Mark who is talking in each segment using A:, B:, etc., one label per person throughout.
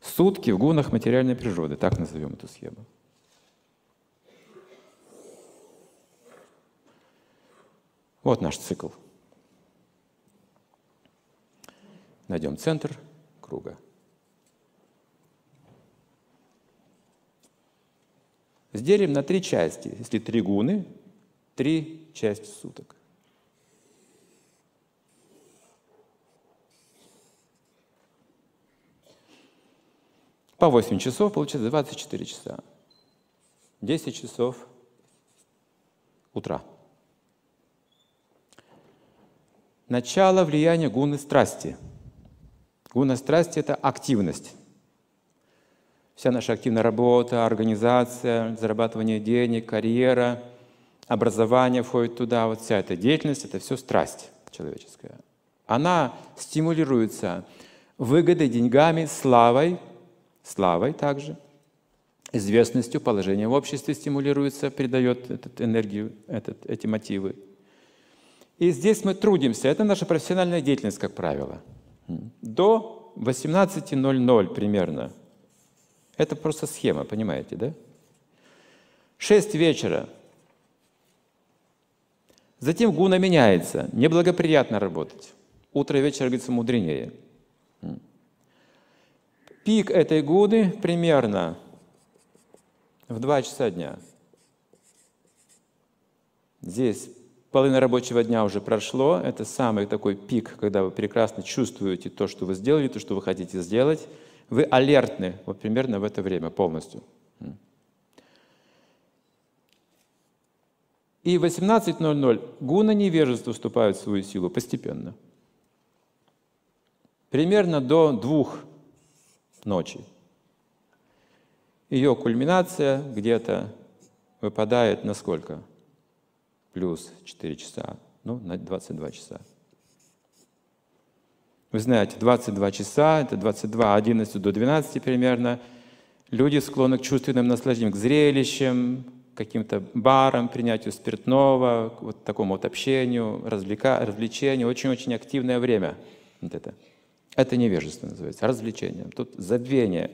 A: Сутки в гунах материальной природы, так назовем эту схему. Вот наш цикл. Найдем центр круга. Сделим на три части. Если три гуны, три части суток. По 8 часов получается 24 часа. 10 часов утра. Начало влияния гуны страсти. Гуна страсти – это активность. Вся наша активная работа, организация, зарабатывание денег, карьера, образование входит туда. Вот вся эта деятельность – это все страсть человеческая. Она стимулируется выгодой, деньгами, славой – славой также, известностью, положением в обществе стимулируется, придает эту энергию, этот, эти мотивы. И здесь мы трудимся. Это наша профессиональная деятельность, как правило. До 18.00 примерно. Это просто схема, понимаете, да? 6 вечера. Затем гуна меняется. Неблагоприятно работать. Утро и вечер, говорится, мудренее. Пик этой годы примерно в 2 часа дня. Здесь половина рабочего дня уже прошло. Это самый такой пик, когда вы прекрасно чувствуете то, что вы сделали, то, что вы хотите сделать. Вы алертны вот примерно в это время полностью. И в 18.00 гуна невежества вступают в свою силу постепенно. Примерно до двух ночи. Ее кульминация где-то выпадает на сколько? Плюс 4 часа, ну, на 22 часа. Вы знаете, 22 часа, это 22, 11 до 12 примерно. Люди склонны к чувственным наслаждениям, к зрелищам, каким-то барам, принятию спиртного, вот такому вот общению, развлека, развлечению. Очень-очень активное время. Вот это. Это невежество называется, развлечением. Тут забвение.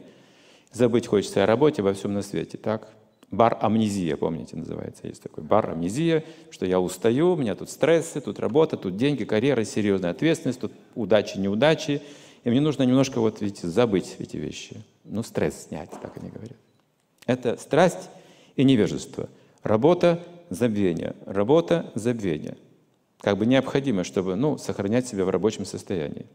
A: Забыть хочется о работе во всем на свете, так? Бар-амнезия, помните, называется. Есть такой бар-амнезия, что я устаю, у меня тут стрессы, тут работа, тут деньги, карьера, серьезная ответственность, тут удачи, неудачи. И мне нужно немножко вот, видите, забыть эти вещи. Ну, стресс снять, так они говорят. Это страсть и невежество. Работа, забвение. Работа, забвение. Как бы необходимо, чтобы ну, сохранять себя в рабочем состоянии.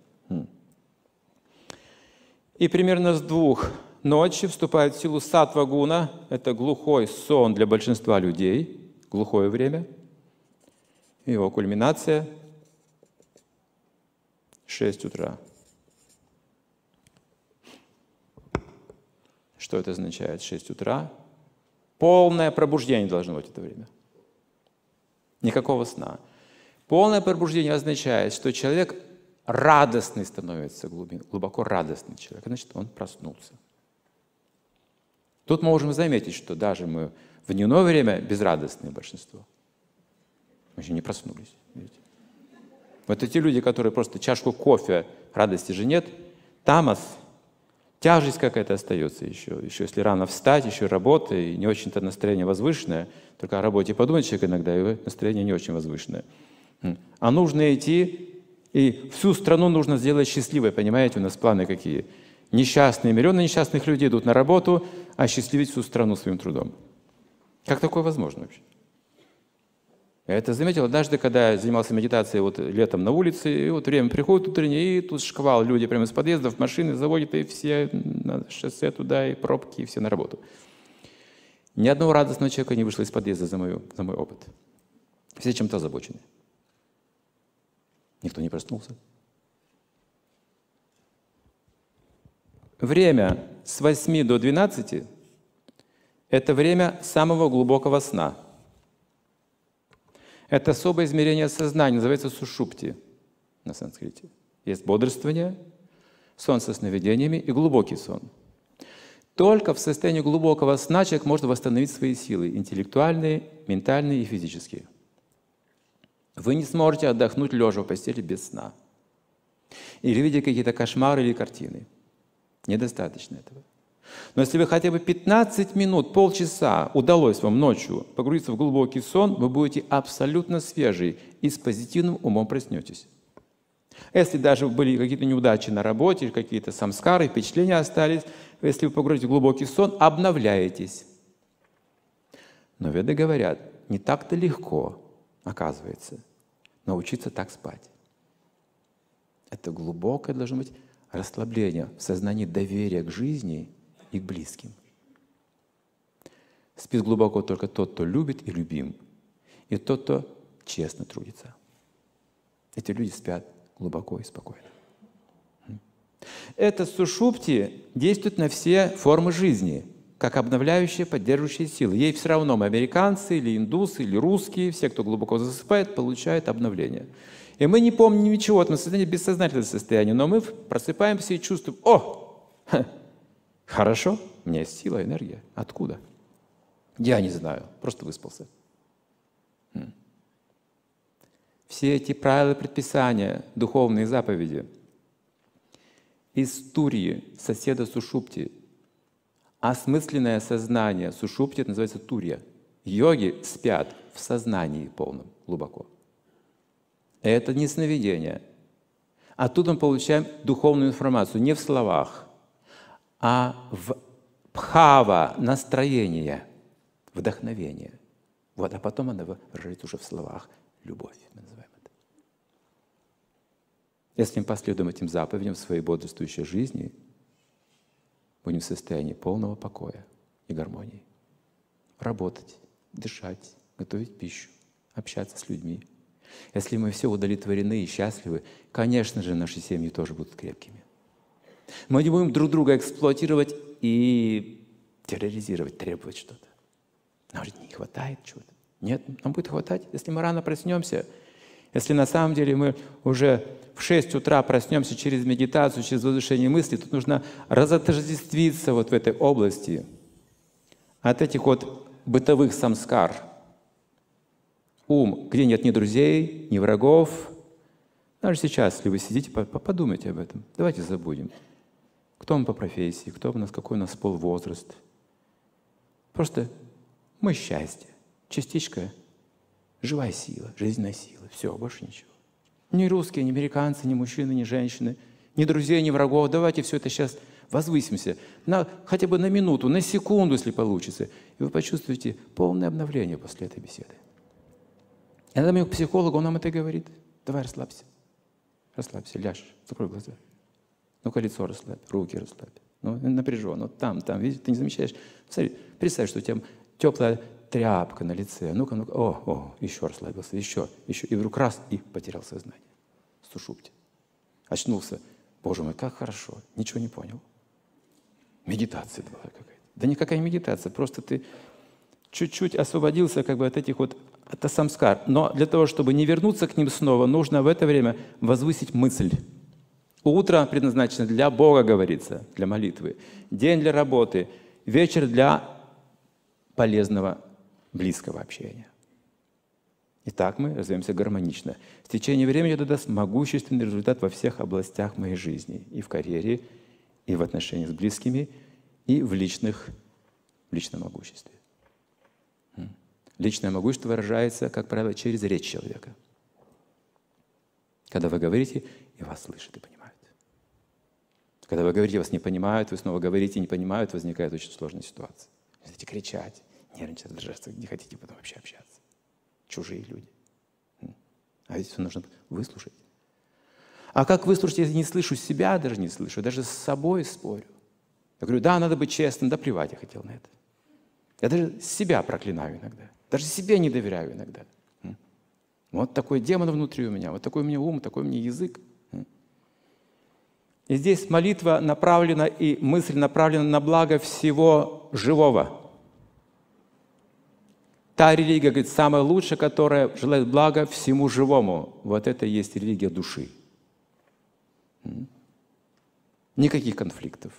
A: И примерно с двух ночи вступает в силу сатва гуна. Это глухой сон для большинства людей, глухое время. Его кульминация — 6 утра. Что это означает 6 утра? Полное пробуждение должно быть в это время. Никакого сна. Полное пробуждение означает, что человек радостный становится, глубоко радостный человек, значит, он проснулся. Тут мы можем заметить, что даже мы в дневное время безрадостные большинство. Мы еще не проснулись. Видите? Вот эти люди, которые просто чашку кофе, радости же нет, тамас, тяжесть какая-то остается еще. Еще если рано встать, еще работа, и не очень-то настроение возвышенное, только о работе подумать человек иногда, и настроение не очень возвышенное. А нужно идти и всю страну нужно сделать счастливой, понимаете, у нас планы какие. Несчастные, миллионы несчастных людей идут на работу, а счастливить всю страну своим трудом. Как такое возможно вообще? Я это заметил однажды, когда я занимался медитацией вот летом на улице, и вот время приходит утреннее, и тут шквал, люди прямо из подъездов, машины заводят, и все на шоссе туда, и пробки, и все на работу. Ни одного радостного человека не вышло из подъезда за, мою, за мой опыт. Все чем-то озабочены. Никто не проснулся. Время с 8 до 12 – это время самого глубокого сна. Это особое измерение сознания, называется сушупти на санскрите. Есть бодрствование, сон со сновидениями и глубокий сон. Только в состоянии глубокого сна человек может восстановить свои силы – интеллектуальные, ментальные и физические. Вы не сможете отдохнуть лежа в постели без сна. Или видя какие-то кошмары или картины. Недостаточно этого. Но если вы хотя бы 15 минут, полчаса удалось вам ночью погрузиться в глубокий сон, вы будете абсолютно свежий и с позитивным умом проснетесь. Если даже были какие-то неудачи на работе, какие-то самскары, впечатления остались, если вы погрузите в глубокий сон, обновляетесь. Но веды говорят, не так-то легко, оказывается, научиться так спать. Это глубокое должно быть расслабление в сознании доверия к жизни и к близким. Спит глубоко только тот, кто любит и любим, и тот, кто честно трудится. Эти люди спят глубоко и спокойно. Это сушупти действует на все формы жизни, как обновляющая, поддерживающая силы. Ей все равно, мы американцы или индусы, или русские, все, кто глубоко засыпает, получают обновление. И мы не помним ничего, это состояние бессознательное состояние, но мы просыпаемся и чувствуем, о, ха, хорошо, у меня есть сила, энергия. Откуда? Я не знаю, просто выспался. Все эти правила, предписания, духовные заповеди из Турии, соседа Сушупти, осмысленное сознание, Сушупти это называется Турия. Йоги спят в сознании полном, глубоко. Это не сновидение. Оттуда мы получаем духовную информацию не в словах, а в пхава, настроение, вдохновение. Вот, а потом она выражается уже в словах. Любовь, мы называем это. Если мы последуем этим заповедям в своей бодрствующей жизни, будем в состоянии полного покоя и гармонии. Работать, дышать, готовить пищу, общаться с людьми – если мы все удовлетворены и счастливы, конечно же, наши семьи тоже будут крепкими. Мы не будем друг друга эксплуатировать и терроризировать, требовать что-то. Нам же не хватает чего-то. Нет, нам будет хватать, если мы рано проснемся. Если на самом деле мы уже в 6 утра проснемся через медитацию, через возвышение мысли, тут нужно разотождествиться вот в этой области от этих вот бытовых самскар – ум, где нет ни друзей, ни врагов. Даже сейчас, если вы сидите, подумайте об этом. Давайте забудем. Кто мы по профессии, кто у нас, какой у нас пол, возраст. Просто мы счастье, частичка, живая сила, жизненная сила. Все, больше ничего. Ни русские, ни американцы, ни мужчины, ни женщины, ни друзей, ни врагов. Давайте все это сейчас возвысимся на, хотя бы на минуту, на секунду, если получится. И вы почувствуете полное обновление после этой беседы. Иногда мы к психологу, он нам это говорит. Давай расслабься. Расслабься, ляжь, закрой глаза. Ну-ка лицо расслабь, руки расслабь. Ну, напряжен, ну там, там, видишь, ты не замечаешь. Смотри, представь, что у тебя теплая тряпка на лице. Ну-ка, ну-ка, о, о, еще расслабился, еще, еще. И вдруг раз, и потерял сознание. Сушупте. Очнулся. Боже мой, как хорошо. Ничего не понял. Медитация была какая-то. Да никакая медитация, просто ты чуть-чуть освободился как бы от этих вот это самскар. Но для того, чтобы не вернуться к ним снова, нужно в это время возвысить мысль. Утро предназначено для Бога, говорится, для молитвы. День для работы. Вечер для полезного, близкого общения. И так мы развиваемся гармонично. В течение времени это даст могущественный результат во всех областях моей жизни. И в карьере, и в отношениях с близкими, и в, личных, в личном могуществе. Личное могущество выражается, как правило, через речь человека. Когда вы говорите, и вас слышат и понимают. Когда вы говорите, вас не понимают, вы снова говорите, не понимают, возникает очень сложная ситуация. Хотите кричать, нервничать, раздражаться, не хотите потом вообще общаться. Чужие люди. А ведь нужно выслушать. А как выслушать, если не слышу себя, даже не слышу, даже с собой спорю? Я говорю, да, надо быть честным, да плевать я хотел на это. Я даже себя проклинаю иногда. Даже себе не доверяю иногда. Вот такой демон внутри у меня, вот такой у меня ум, такой у меня язык. И здесь молитва направлена и мысль направлена на благо всего живого. Та религия, говорит, самая лучшая, которая желает блага всему живому. Вот это и есть религия души. Никаких конфликтов.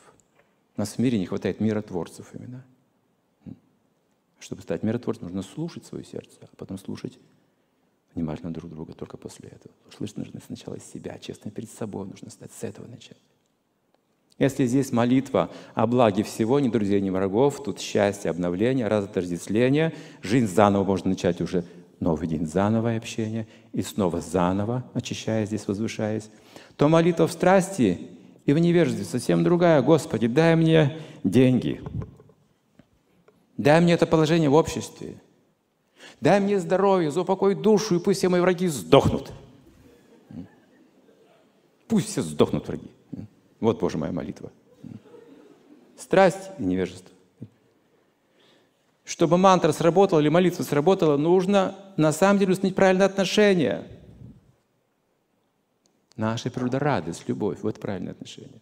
A: У нас в мире не хватает миротворцев именно. Чтобы стать миротворцем, нужно слушать свое сердце, а потом слушать внимательно друг друга только после этого. Слышать нужно сначала себя, честно перед собой нужно стать, с этого начать. Если здесь молитва о благе всего, ни друзей, ни врагов, тут счастье, обновление, разотождествление, жизнь заново можно начать уже новый день заново общение и снова заново, очищаясь здесь, возвышаясь, то молитва в страсти и в невежестве совсем другая. Господи, дай мне деньги, дай мне это положение в обществе, дай мне здоровье, заупокой душу, и пусть все мои враги сдохнут. Пусть все сдохнут враги. Вот, Боже, моя молитва. Страсть и невежество. Чтобы мантра сработала или молитва сработала, нужно на самом деле установить правильное отношение. Наша природа – радость, любовь. Вот правильное отношение.